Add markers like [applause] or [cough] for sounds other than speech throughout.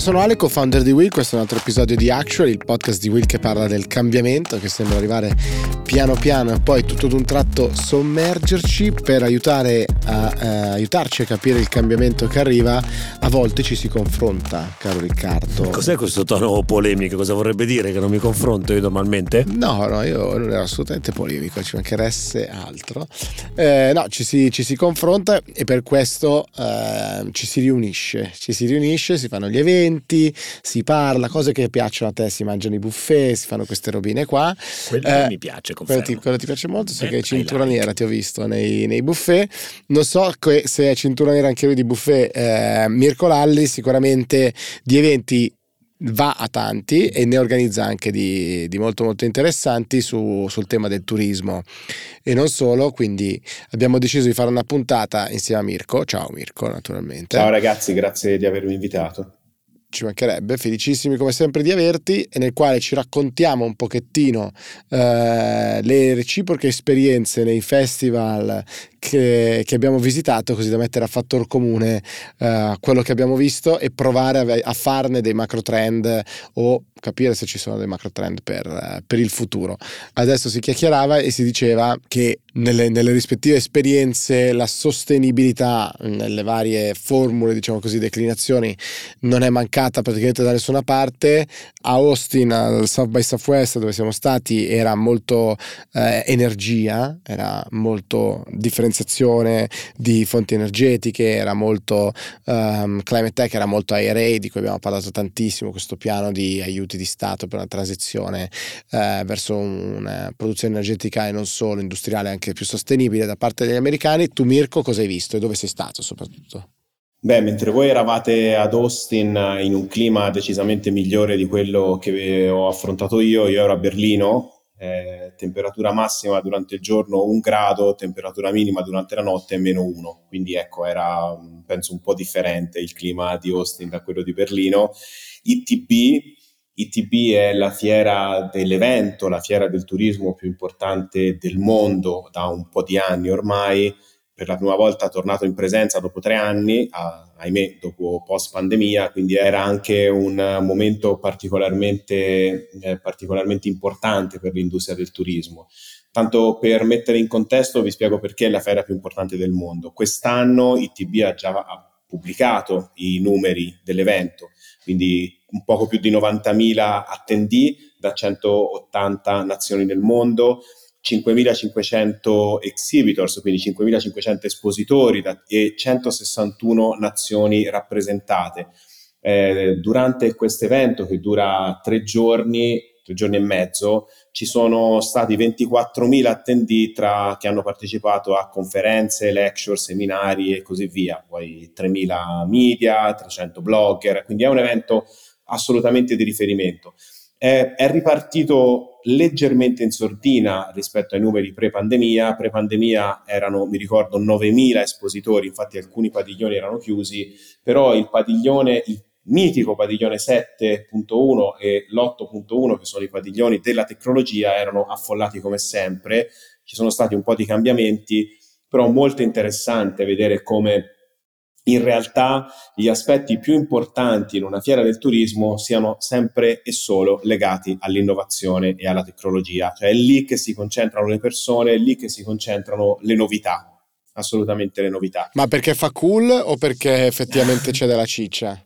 Sono Ale, co-founder di Will. Questo è un altro episodio di Actual, il podcast di Will che parla del cambiamento che sembra arrivare piano piano e poi tutto d'un tratto sommergerci per aiutare a, eh, aiutarci a capire il cambiamento che arriva. A volte ci si confronta, caro Riccardo. Cos'è questo tono polemico? Cosa vorrebbe dire che non mi confronto io normalmente? No, no, io non ero assolutamente polemico, ci mancheresse altro. Eh, no, ci si, ci si, confronta e per questo eh, ci si riunisce. Ci si riunisce, si fanno gli eventi, si parla, cose che piacciono a te, si mangiano i buffet, si fanno queste robine qua. Quello eh, mi piace, quello ti, quello ti, piace molto, sai che è cintura like. nera, ti ho visto nei, nei, buffet. Non so se è cintura nera anche lui di buffet. Eh, Mirko Lalli sicuramente di eventi va a tanti e ne organizza anche di, di molto molto interessanti su, sul tema del turismo e non solo, quindi abbiamo deciso di fare una puntata insieme a Mirko. Ciao Mirko, naturalmente. Ciao ragazzi, grazie di avermi invitato ci mancherebbe, felicissimi come sempre di averti e nel quale ci raccontiamo un pochettino eh, le reciproche esperienze nei festival che, che, abbiamo visitato così da mettere a fattor comune eh, quello che abbiamo visto e provare a, a, farne dei macro trend o capire se ci sono dei macro trend per, eh, per il futuro. Adesso si chiacchierava e si diceva che nelle, nelle, rispettive esperienze la sostenibilità nelle varie formule, diciamo così, declinazioni non è mancata praticamente da nessuna parte. A Austin, al South by Southwest dove siamo stati, era molto eh, energia, era molto differenziato differenziazione di fonti energetiche, era molto um, climate tech, era molto IRA di cui abbiamo parlato tantissimo, questo piano di aiuti di Stato per una transizione eh, verso una produzione energetica e non solo industriale, anche più sostenibile da parte degli americani. Tu Mirko cosa hai visto e dove sei stato soprattutto? Beh, mentre voi eravate ad Austin in un clima decisamente migliore di quello che ho affrontato io, io ero a Berlino eh, temperatura massima durante il giorno un grado, temperatura minima durante la notte meno uno. Quindi ecco, era penso un po' differente il clima di Austin da quello di Berlino. ITB, ITB è la fiera dell'evento, la fiera del turismo più importante del mondo da un po' di anni ormai per la prima volta tornato in presenza dopo tre anni, a, ahimè dopo post pandemia, quindi era anche un momento particolarmente, eh, particolarmente importante per l'industria del turismo. Tanto per mettere in contesto vi spiego perché è la fiera più importante del mondo. Quest'anno ITB ha già pubblicato i numeri dell'evento, quindi un poco più di 90.000 attendee da 180 nazioni del mondo, 5.500 exhibitors, quindi 5.500 espositori da, e 161 nazioni rappresentate. Eh, durante questo evento che dura tre giorni, tre giorni e mezzo, ci sono stati 24.000 attendee tra, che hanno partecipato a conferenze, lecture, seminari e così via, poi 3.000 media, 300 blogger, quindi è un evento assolutamente di riferimento. È, è ripartito leggermente in sordina rispetto ai numeri pre-pandemia. Pre-pandemia erano, mi ricordo, 9.000 espositori, infatti alcuni padiglioni erano chiusi, però il padiglione, il mitico padiglione 7.1 e l'8.1, che sono i padiglioni della tecnologia, erano affollati come sempre. Ci sono stati un po' di cambiamenti, però molto interessante vedere come in realtà gli aspetti più importanti in una fiera del turismo siano sempre e solo legati all'innovazione e alla tecnologia. Cioè è lì che si concentrano le persone, è lì che si concentrano le novità, assolutamente le novità. Ma perché fa cool o perché effettivamente c'è della ciccia?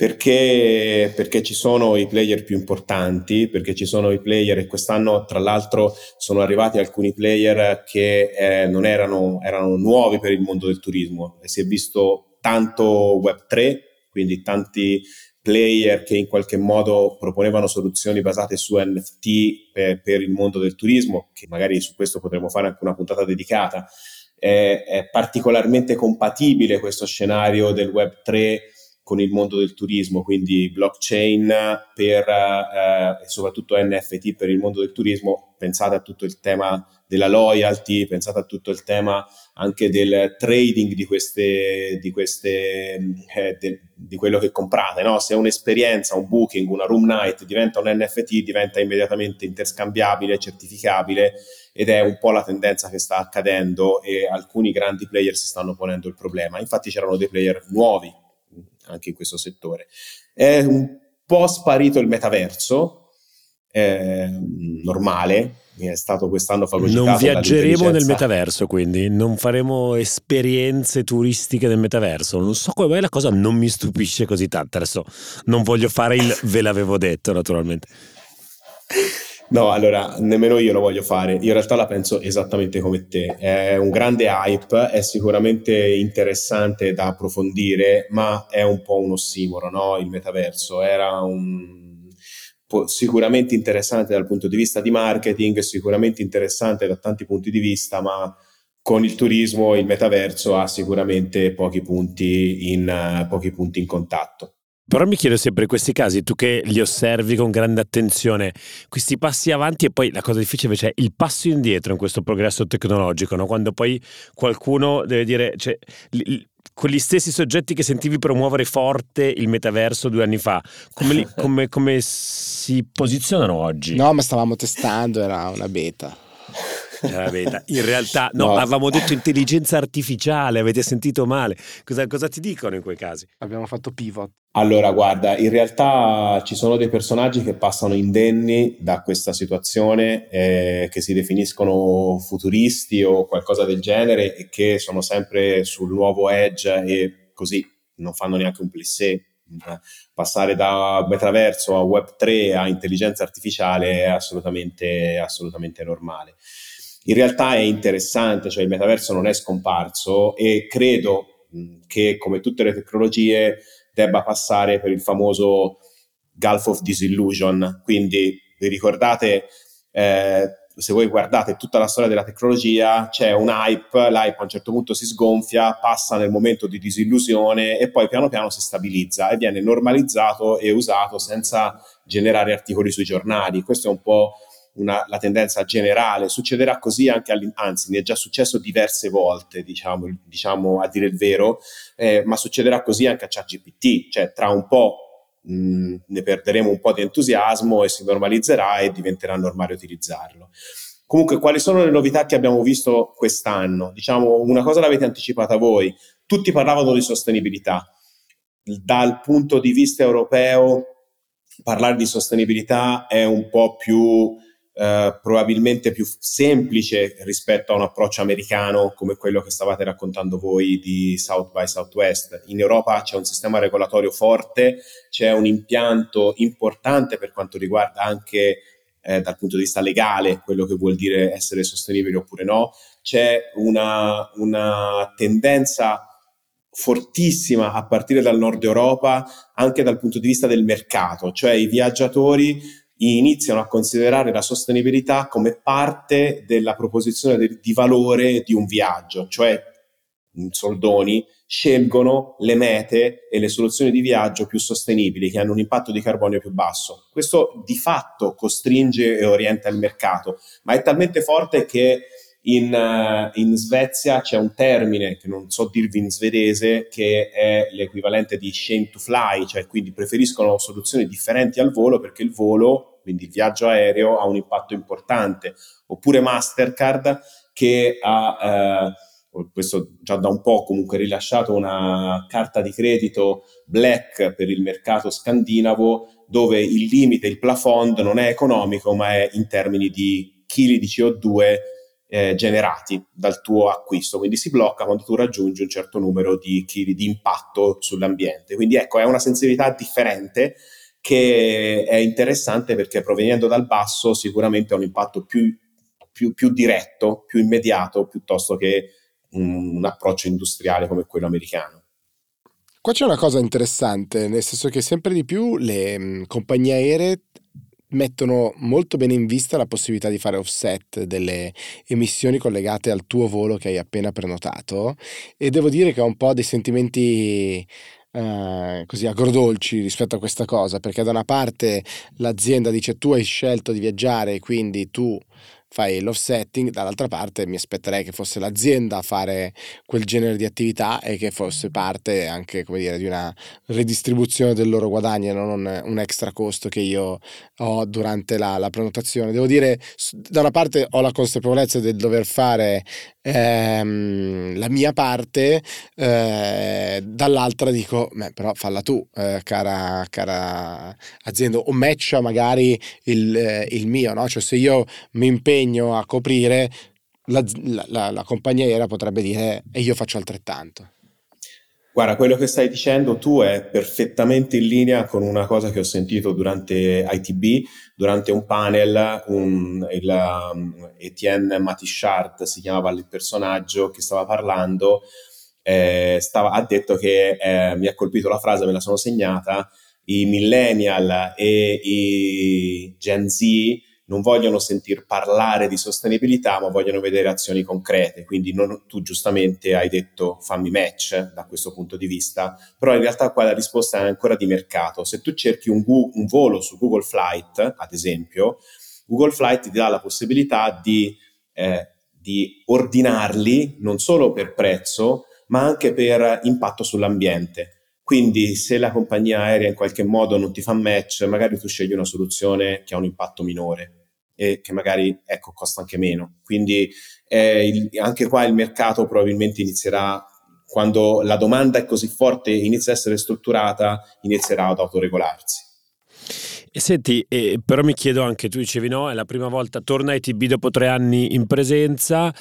Perché, perché, ci sono i player più importanti, perché ci sono i player e quest'anno tra l'altro sono arrivati alcuni player che eh, non erano, erano nuovi per il mondo del turismo e si è visto tanto Web3, quindi tanti player che in qualche modo proponevano soluzioni basate su NFT per, per il mondo del turismo, che magari su questo potremmo fare anche una puntata dedicata. È, è particolarmente compatibile questo scenario del Web3 con il mondo del turismo, quindi blockchain per, eh, e soprattutto NFT per il mondo del turismo, pensate a tutto il tema della loyalty, pensate a tutto il tema anche del trading di queste, di, queste, eh, de, di quello che comprate, no? se un'esperienza, un booking, una room night diventa un NFT, diventa immediatamente interscambiabile, certificabile ed è un po' la tendenza che sta accadendo e alcuni grandi player si stanno ponendo il problema. Infatti c'erano dei player nuovi anche in questo settore. È un po' sparito il metaverso, eh, normale, è stato quest'anno fagocitato. Non viaggeremo nel metaverso, quindi non faremo esperienze turistiche nel metaverso. Non so come mai la cosa non mi stupisce così tanto. Adesso non voglio fare il ve l'avevo detto, naturalmente. No, allora nemmeno io lo voglio fare. Io in realtà la penso esattamente come te. È un grande hype, è sicuramente interessante da approfondire, ma è un po' un ossimoro, no? Il metaverso era un sicuramente interessante dal punto di vista di marketing, sicuramente interessante da tanti punti di vista, ma con il turismo il metaverso ha sicuramente pochi punti in, pochi punti in contatto. Però mi chiedo sempre in questi casi, tu che li osservi con grande attenzione, questi passi avanti e poi la cosa difficile invece è il passo indietro in questo progresso tecnologico, no? quando poi qualcuno deve dire, cioè, quegli stessi soggetti che sentivi promuovere forte il metaverso due anni fa, come, li, [laughs] come, come si posizionano oggi? No, ma stavamo testando, era una beta. Beta. In realtà, no, no, avevamo detto intelligenza artificiale, avete sentito male. Cosa, cosa ti dicono in quei casi? Abbiamo fatto pivot. Allora, guarda, in realtà ci sono dei personaggi che passano indenni da questa situazione, eh, che si definiscono futuristi o qualcosa del genere e che sono sempre sul nuovo edge e così non fanno neanche un plissé. Passare da metaverso a Web3 a intelligenza artificiale è assolutamente, assolutamente normale. In realtà è interessante, cioè il metaverso non è scomparso e credo che come tutte le tecnologie debba passare per il famoso Gulf of Disillusion. Quindi vi ricordate, eh, se voi guardate tutta la storia della tecnologia, c'è un hype, l'hype a un certo punto si sgonfia, passa nel momento di disillusione e poi piano piano si stabilizza e viene normalizzato e usato senza generare articoli sui giornali. Questo è un po' una, la tendenza generale, succederà così anche, anzi ne è già successo diverse volte, diciamo, diciamo a dire il vero, eh, ma succederà così anche a ChatGPT, cioè tra un po' mh, ne perderemo un po' di entusiasmo e si normalizzerà e diventerà normale utilizzarlo. Comunque, quali sono le novità che abbiamo visto quest'anno? Diciamo, una cosa l'avete anticipata voi, tutti parlavano di sostenibilità. Dal punto di vista europeo, parlare di sostenibilità è un po' più eh, probabilmente più semplice rispetto a un approccio americano come quello che stavate raccontando voi di South by Southwest. In Europa c'è un sistema regolatorio forte, c'è un impianto importante per quanto riguarda anche eh, dal punto di vista legale quello che vuol dire essere sostenibile oppure no, c'è una, una tendenza fortissima a partire dal nord Europa anche dal punto di vista del mercato, cioè i viaggiatori iniziano a considerare la sostenibilità come parte della proposizione de- di valore di un viaggio, cioè in soldoni scelgono le mete e le soluzioni di viaggio più sostenibili, che hanno un impatto di carbonio più basso. Questo di fatto costringe e orienta il mercato, ma è talmente forte che in, uh, in, Svezia c'è un termine che non so dirvi in svedese che è l'equivalente di shame to fly, cioè quindi preferiscono soluzioni differenti al volo perché il volo quindi il viaggio aereo ha un impatto importante, oppure Mastercard che ha, eh, questo già da un po' comunque rilasciato una carta di credito black per il mercato scandinavo dove il limite, il plafond non è economico ma è in termini di chili di CO2 eh, generati dal tuo acquisto, quindi si blocca quando tu raggiungi un certo numero di chili di impatto sull'ambiente. Quindi ecco, è una sensibilità differente che è interessante perché provenendo dal basso sicuramente ha un impatto più, più, più diretto, più immediato, piuttosto che un, un approccio industriale come quello americano. Qua c'è una cosa interessante, nel senso che sempre di più le mh, compagnie aeree mettono molto bene in vista la possibilità di fare offset delle emissioni collegate al tuo volo che hai appena prenotato e devo dire che ho un po' dei sentimenti eh, così agrodolci rispetto a questa cosa, perché da una parte l'azienda dice tu hai scelto di viaggiare, quindi tu fai l'offsetting, dall'altra parte mi aspetterei che fosse l'azienda a fare quel genere di attività e che fosse parte anche come dire, di una ridistribuzione del loro guadagno, non un, un extra costo che io ho durante la, la prenotazione. Devo dire, da una parte ho la consapevolezza del dover fare ehm, la mia parte, eh, dall'altra dico, beh, però falla tu, eh, cara, cara, azienda, o matcha magari il, eh, il mio, no? Cioè se io mi impegno a coprire, la, la, la compagnia aerea potrebbe dire e io faccio altrettanto. Guarda, quello che stai dicendo tu è perfettamente in linea con una cosa che ho sentito durante ITB, durante un panel, un, il um, Etienne Matichart si chiamava il personaggio che stava parlando, eh, stava, ha detto che eh, mi ha colpito la frase, me la sono segnata, i millennial e i Gen Z non vogliono sentir parlare di sostenibilità, ma vogliono vedere azioni concrete. Quindi non, tu giustamente hai detto fammi match da questo punto di vista, però in realtà qua la risposta è ancora di mercato. Se tu cerchi un, un volo su Google Flight, ad esempio, Google Flight ti dà la possibilità di, eh, di ordinarli non solo per prezzo, ma anche per impatto sull'ambiente. Quindi se la compagnia aerea in qualche modo non ti fa match, magari tu scegli una soluzione che ha un impatto minore e che magari ecco, costa anche meno. Quindi eh, il, anche qua il mercato probabilmente inizierà, quando la domanda è così forte, inizia a essere strutturata, inizierà ad autoregolarsi. Senti, eh, però mi chiedo anche, tu dicevi no, è la prima volta, torna ITB dopo tre anni in presenza,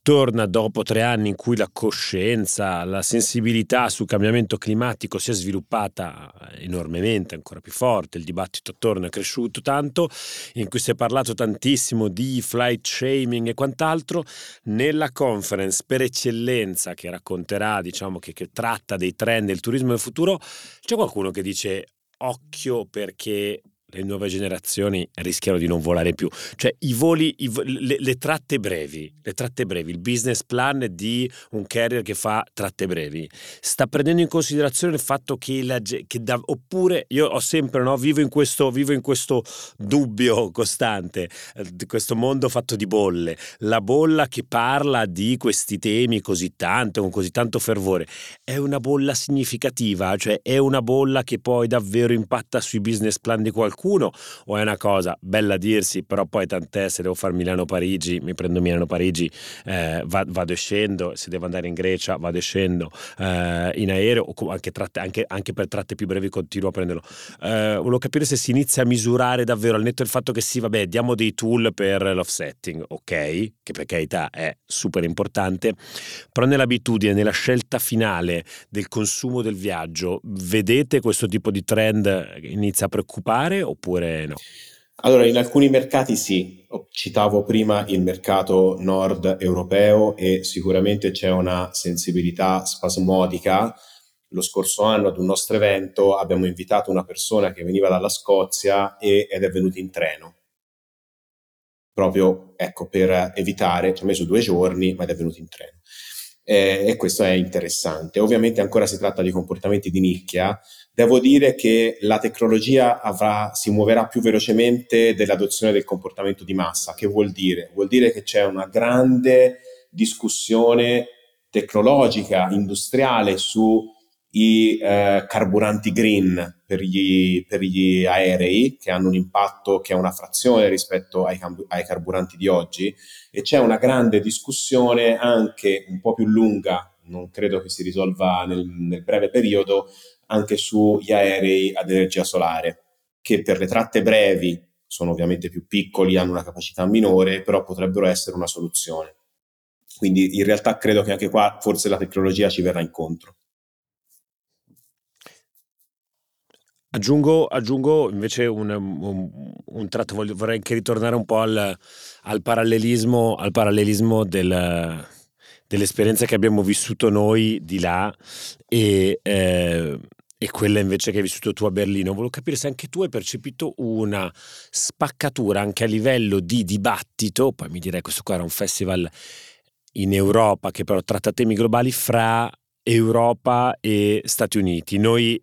torna dopo tre anni in cui la coscienza, la sensibilità sul cambiamento climatico si è sviluppata enormemente, ancora più forte, il dibattito attorno è cresciuto tanto, in cui si è parlato tantissimo di flight shaming e quant'altro, nella conference per eccellenza che racconterà, diciamo che, che tratta dei trend del turismo del futuro, c'è qualcuno che dice occhio perché le nuove generazioni rischiano di non volare più. Cioè i voli, i, le, le, tratte brevi, le tratte brevi, il business plan di un carrier che fa tratte brevi, sta prendendo in considerazione il fatto che, la, che da, oppure io ho sempre, no, vivo, in questo, vivo in questo dubbio costante, eh, di questo mondo fatto di bolle, la bolla che parla di questi temi così tanto, con così tanto fervore, è una bolla significativa, cioè è una bolla che poi davvero impatta sui business plan di qualcuno qualcuno o è una cosa bella dirsi, però poi tant'è, se devo fare Milano-Parigi, mi prendo Milano-Parigi, eh, vado e scendo, se devo andare in Grecia vado e scendo eh, in aereo, o anche, tratte, anche, anche, per tratte più brevi continuo a prenderlo. Eh, volevo capire se si inizia a misurare davvero, al netto del fatto che sì, vabbè, diamo dei tool per l'offsetting, ok, che per carità è super importante, però nell'abitudine, nella scelta finale del consumo del viaggio, vedete questo tipo di trend inizia a preoccupare oppure no? Allora, in alcuni mercati sì, citavo prima il mercato nord europeo e sicuramente c'è una sensibilità spasmodica. Lo scorso anno ad un nostro evento abbiamo invitato una persona che veniva dalla Scozia e, ed è venuta in treno. Proprio ecco, per evitare, ci ha messo due giorni, ma è venuto in treno. Eh, e questo è interessante. Ovviamente ancora si tratta di comportamenti di nicchia, Devo dire che la tecnologia avrà, si muoverà più velocemente dell'adozione del comportamento di massa. Che vuol dire? Vuol dire che c'è una grande discussione tecnologica, industriale sui eh, carburanti green per gli, per gli, aerei, che hanno un impatto che è una frazione rispetto ai, ai carburanti di oggi, e c'è una grande discussione anche un po' più lunga non credo che si risolva nel, nel breve periodo, anche sugli aerei ad energia solare, che per le tratte brevi sono ovviamente più piccoli, hanno una capacità minore, però potrebbero essere una soluzione. Quindi in realtà credo che anche qua forse la tecnologia ci verrà incontro. Aggiungo, aggiungo invece un, un, un, tratto, voglio, vorrei anche ritornare un po' al, al parallelismo, al parallelismo del, dell'esperienza che abbiamo vissuto noi di là e, eh, e quella invece che hai vissuto tu a Berlino. Volevo capire se anche tu hai percepito una spaccatura anche a livello di dibattito, poi mi direi questo qua era un festival in Europa che però tratta temi globali fra Europa e Stati Uniti. Noi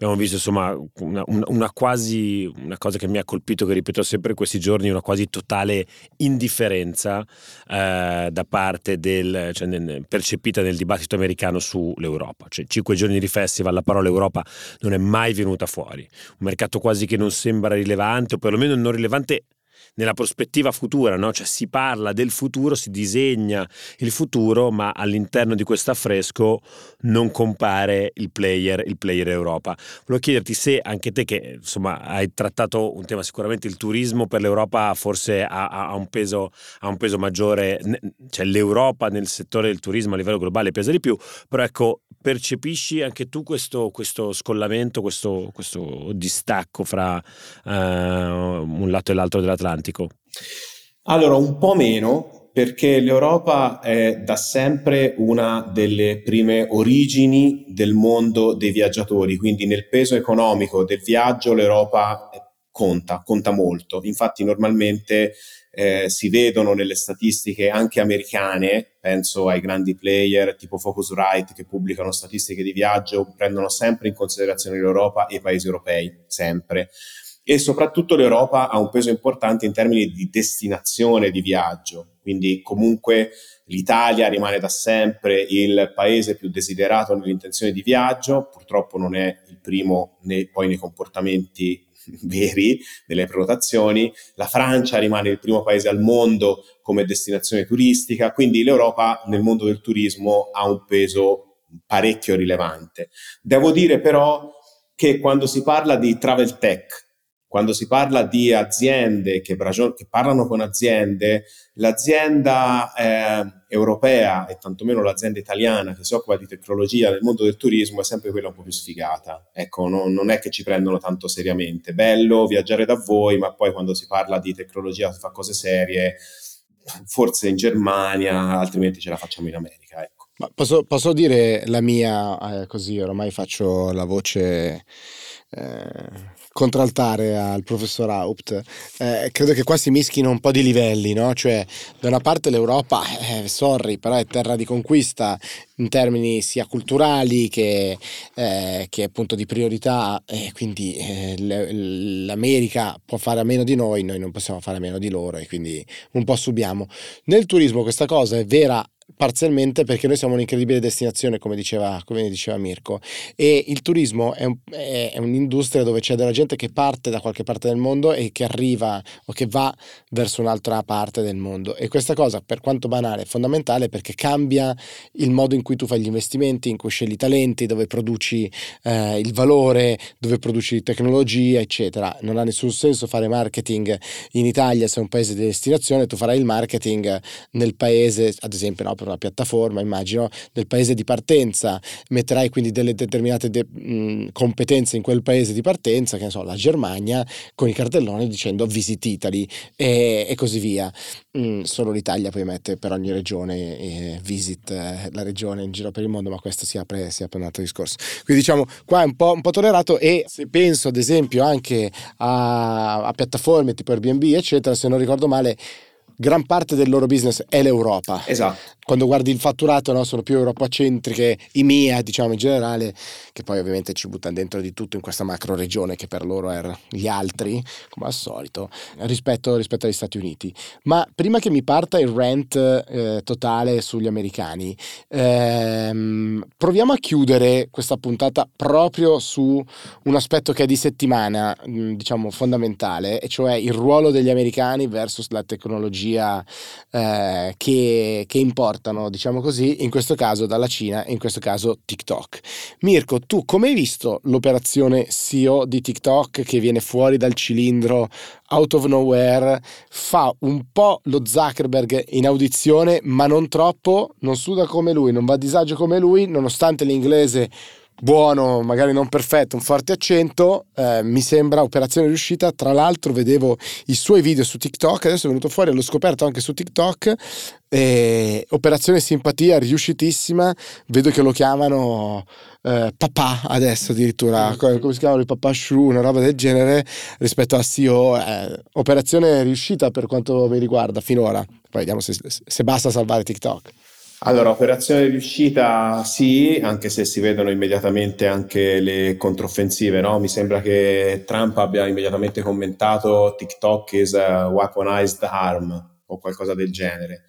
abbiamo visto insomma una, una, una, quasi una cosa che mi ha colpito che ripeto sempre questi giorni una quasi totale indifferenza eh, da parte del cioè, nel, percepita nel dibattito americano sull'Europa. Cioè cinque giorni di festival la parola Europa non è mai venuta fuori. Un mercato quasi che non sembra rilevante o perlomeno non rilevante nella prospettiva futura, no? cioè si parla del futuro, si disegna il futuro, ma all'interno di questo affresco non compare il player, il player Europa. Volevo chiederti se anche te, che insomma hai trattato un tema sicuramente il turismo per l'Europa, forse ha, ha, un, peso, ha un peso maggiore, cioè l'Europa nel settore del turismo a livello globale pesa di più, però ecco, percepisci anche tu questo, questo scollamento, questo, questo, distacco fra uh, un lato e l'altro dell'Atlantico? Allora, un po' meno, perché l'Europa è da sempre una delle prime origini del mondo dei viaggiatori, quindi nel peso economico del viaggio l'Europa conta, conta molto. Infatti normalmente eh, si vedono nelle statistiche anche americane, penso ai grandi player tipo Focusrite che pubblicano statistiche di viaggio, prendono sempre in considerazione l'Europa e i paesi europei, sempre. E soprattutto l'Europa ha un peso importante in termini di destinazione di viaggio, quindi comunque l'Italia rimane da sempre il paese più desiderato nell'intenzione di viaggio, purtroppo non è il primo né, poi nei comportamenti [laughs] veri delle prenotazioni, la Francia rimane il primo paese al mondo come destinazione turistica, quindi l'Europa nel mondo del turismo ha un peso parecchio rilevante. Devo dire però che quando si parla di travel tech, quando si parla di aziende che, che parlano con aziende, l'azienda eh, europea e tantomeno l'azienda italiana che si occupa di tecnologia nel mondo del turismo è sempre quella un po' più sfigata. Ecco, no, non è che ci prendono tanto seriamente. Bello viaggiare da voi, ma poi quando si parla di tecnologia si fa cose serie, forse in Germania, altrimenti ce la facciamo in America. Ecco. Posso, posso dire la mia, eh, così ormai faccio la voce... Eh contraltare al professor Haupt, eh, credo che qua si mischino un po' di livelli, no? Cioè, da una parte l'Europa, eh, sorry, però è terra di conquista in termini sia culturali che, eh, che appunto di priorità, e quindi eh, l'America può fare a meno di noi, noi non possiamo fare a meno di loro e quindi un po' subiamo. Nel turismo questa cosa è vera parzialmente perché noi siamo un'incredibile destinazione, come diceva, come diceva Mirko, e il turismo è, un, è, un'industria dove c'è della gente che parte da qualche parte del mondo e che arriva o che va verso un'altra parte del mondo. E questa cosa, per quanto banale, è fondamentale perché cambia il modo in cui tu fai gli investimenti, in cui scegli i talenti, dove produci eh, il valore, dove produci tecnologia, eccetera. Non ha nessun senso fare marketing in Italia se è un paese di destinazione, tu farai il marketing nel paese, ad esempio, no, per una piattaforma, immagino, del paese di partenza, metterai quindi delle determinate de- mh, competenze in quel paese di partenza, che ne so, la Germania, con i cartelloni dicendo Visit Italy e, e così via. Mh, solo l'Italia poi mette per ogni regione eh, Visit eh, la regione in giro per il mondo, ma questo si apre, si apre un altro discorso. Quindi diciamo, qua è un po', un po tollerato e se penso ad esempio anche a, a piattaforme tipo Airbnb, eccetera, se non ricordo male, gran parte del loro business è l'Europa. Esatto. Quando guardi il fatturato no, sono più europacentriche, i MIA diciamo in generale, che poi ovviamente ci buttano dentro di tutto in questa macro regione che per loro erano gli altri, come al solito, rispetto, rispetto agli Stati Uniti. Ma prima che mi parta il rant eh, totale sugli americani, ehm, proviamo a chiudere questa puntata proprio su un aspetto che è di settimana, diciamo fondamentale, e cioè il ruolo degli americani versus la tecnologia tecnologia eh, che, che, importano, diciamo così, in questo caso dalla Cina, in questo caso TikTok. Mirko, tu come hai visto l'operazione CEO di TikTok che viene fuori dal cilindro out of nowhere, fa un po' lo Zuckerberg in audizione, ma non troppo, non suda come lui, non va a disagio come lui, nonostante l'inglese buono, magari non perfetto, un forte accento, eh, mi sembra operazione riuscita. Tra l'altro vedevo i suoi video su TikTok, adesso è venuto fuori, l'ho scoperto anche su TikTok. Eh, operazione simpatia riuscitissima, vedo che lo chiamano eh, papà adesso addirittura, come si chiamano i papà Shu, una roba del genere rispetto a CEO. Eh, operazione riuscita per quanto mi riguarda finora. Poi vediamo se, se basta salvare TikTok. Allora, operazione riuscita sì, anche se si vedono immediatamente anche le controffensive, no? Mi sembra che Trump abbia immediatamente commentato TikTok is a weaponized arm o qualcosa del genere.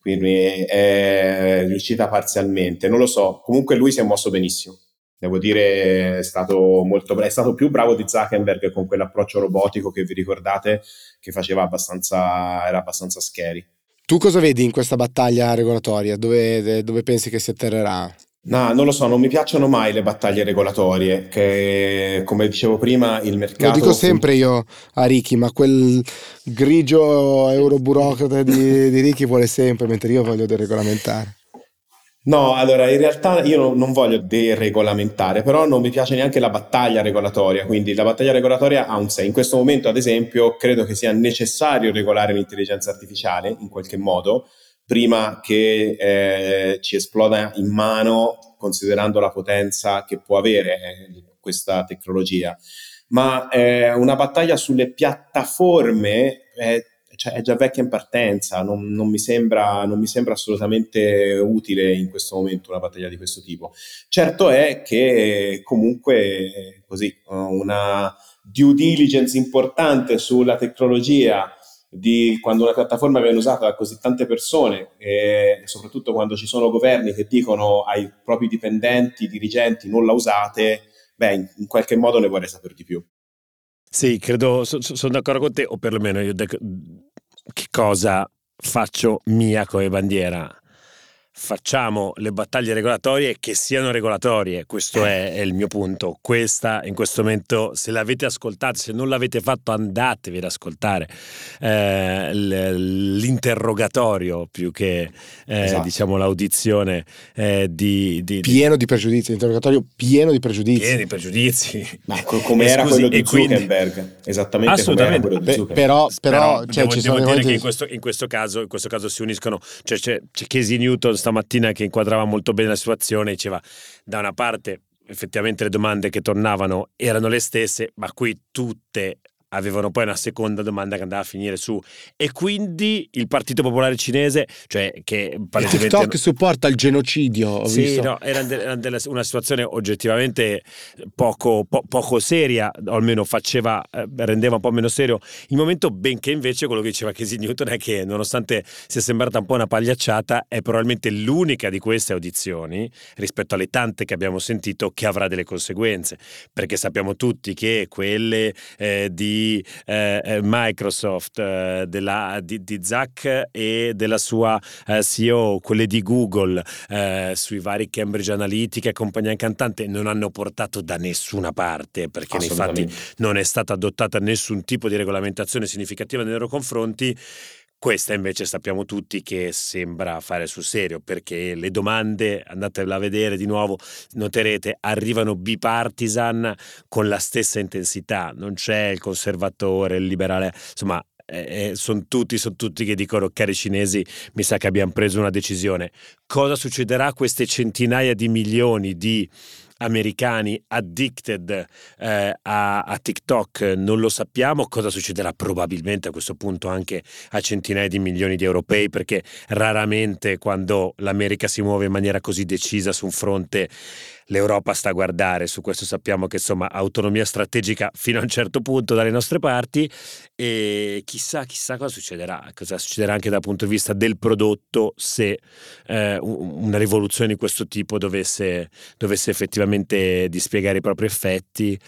Quindi è riuscita parzialmente, non lo so. Comunque lui si è mosso benissimo. Devo dire, è stato molto è stato più bravo di Zuckerberg con quell'approccio robotico che vi ricordate, che faceva abbastanza, era abbastanza scary. Tu cosa vedi in questa battaglia regolatoria? Dove, dove pensi che si atterrerà? No, non lo so, non mi piacciono mai le battaglie regolatorie, che come dicevo prima il mercato... Lo dico sempre io a Ricky, ma quel grigio euroburocrate di, di Ricky vuole sempre, mentre io voglio deregolamentare. No, allora in realtà io non voglio deregolamentare, però non mi piace neanche la battaglia regolatoria, quindi la battaglia regolatoria ha un sé. In questo momento, ad esempio, credo che sia necessario regolare l'intelligenza artificiale in qualche modo, prima che eh, ci esploda in mano, considerando la potenza che può avere eh, questa tecnologia. Ma eh, una battaglia sulle piattaforme cioè, è già vecchia in partenza, non, non, mi sembra, non, mi sembra, assolutamente utile in questo momento una battaglia di questo tipo. Certo è che comunque così una due diligence importante sulla tecnologia di quando una piattaforma viene usata da così tante persone e soprattutto quando ci sono governi che dicono ai propri dipendenti, dirigenti non la usate, beh, in, qualche modo ne vorrei sapere di più. Sì, credo, so, sono d'accordo con te, o perlomeno io che cosa faccio mia come bandiera facciamo le battaglie regolatorie che siano regolatorie, questo è, è, il mio punto. Questa in questo momento, se l'avete ascoltata, se non l'avete fatto, andatevi ad ascoltare eh, l'interrogatorio più che eh, esatto. diciamo l'audizione eh, di, di, pieno di pregiudizi, l'interrogatorio pieno di pregiudizi. Pieno di pregiudizi. Ma come era quello di Zuckerberg, quindi, esattamente assolutamente. come era Zuckerberg. Però, però, però cioè, devo, devo dire che in questo, in questo, caso, in questo caso si uniscono, cioè c'è, c'è Casey Newton stamattina che inquadrava molto bene la situazione, diceva da una parte effettivamente le domande che tornavano erano le stesse, ma qui tutte avevano poi una seconda domanda che andava a finire su e quindi il Partito Popolare Cinese cioè che palesemente TikTok supporta il genocidio ho sì visto. no era, era una situazione oggettivamente poco, po- poco seria o almeno faceva eh, rendeva un po' meno serio il momento benché invece quello che diceva Casey Newton è che nonostante sia sembrata un po' una pagliacciata è probabilmente l'unica di queste audizioni rispetto alle tante che abbiamo sentito che avrà delle conseguenze perché sappiamo tutti che quelle eh, di eh, eh, Microsoft, eh, della, di, di Zach e della sua eh, CEO, quelle di Google, eh, sui vari Cambridge Analytica e compagnia cantante, non hanno portato da nessuna parte, perché nei fatti non è stata adottata nessun tipo di regolamentazione significativa nei loro confronti. Questa invece sappiamo tutti che sembra fare sul serio perché le domande, andatevela a vedere di nuovo, noterete, arrivano bipartisan con la stessa intensità, non c'è il conservatore, il liberale, insomma eh, eh sono tutti, son tutti che dicono cari cinesi mi sa che abbiamo preso una decisione. Cosa succederà a queste centinaia di milioni di americani addicted eh, a, a, TikTok non lo sappiamo, cosa succederà probabilmente a questo punto anche a centinaia di milioni di europei perché raramente quando l'America si muove in maniera così decisa su un fronte l'Europa sta a guardare, su questo sappiamo che insomma autonomia strategica [laughs] fino a un certo punto dalle nostre parti e chissà, chissà cosa succederà, cosa succederà anche dal punto di vista del prodotto se eh, una rivoluzione di questo tipo dovesse, dovesse effettivamente dispiegare i propri effetti,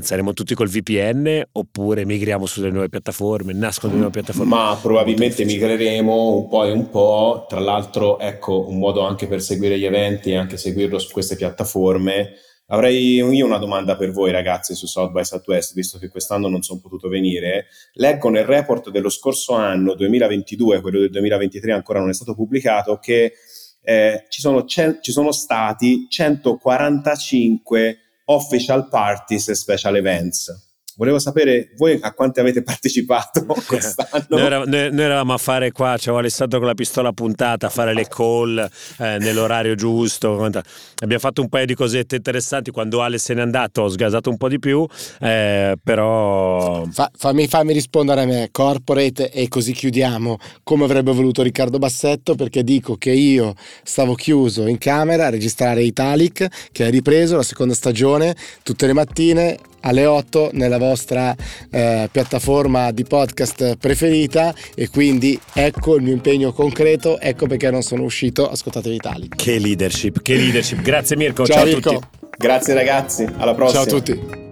saremo tutti col VPN oppure migriamo sulle nuove piattaforme, nascono delle nuove piattaforme? Ma probabilmente migreremo un po' e un po', tra l'altro ecco un modo anche per seguire gli eventi e anche seguirlo su queste piattaforme piattaforme. Avrei io una domanda per voi ragazzi su South by Southwest, visto che quest'anno non sono potuto venire. Leggo nel report dello scorso anno, 2022, quello del 2023 ancora non è stato pubblicato, che eh, ci, sono ce- ci sono stati 145 official parties e special events volevo sapere voi a quanti avete partecipato [laughs] quest'anno. noi, eravamo, noi, noi, eravamo a fare qua, c'avevo Alessandro con la pistola puntata, a fare le call eh, nell'orario giusto. Abbiamo fatto un paio di cosette interessanti. Quando Ale se n'è andato ho sgasato un po' di più, eh, però... Fa, fammi, fammi rispondere a me, corporate, e così chiudiamo, come avrebbe voluto Riccardo Bassetto, perché dico che io stavo chiuso in camera a registrare Italic, che ha ripreso la seconda stagione tutte le mattine alle 8 nella vostra eh, piattaforma di podcast preferita e quindi ecco il mio impegno concreto, ecco perché non sono uscito, ascoltatevi Italic. Che leadership, che leadership. Grazie Mirko, ciao, ciao Mirko. a tutti. Grazie ragazzi, alla prossima. Ciao a tutti.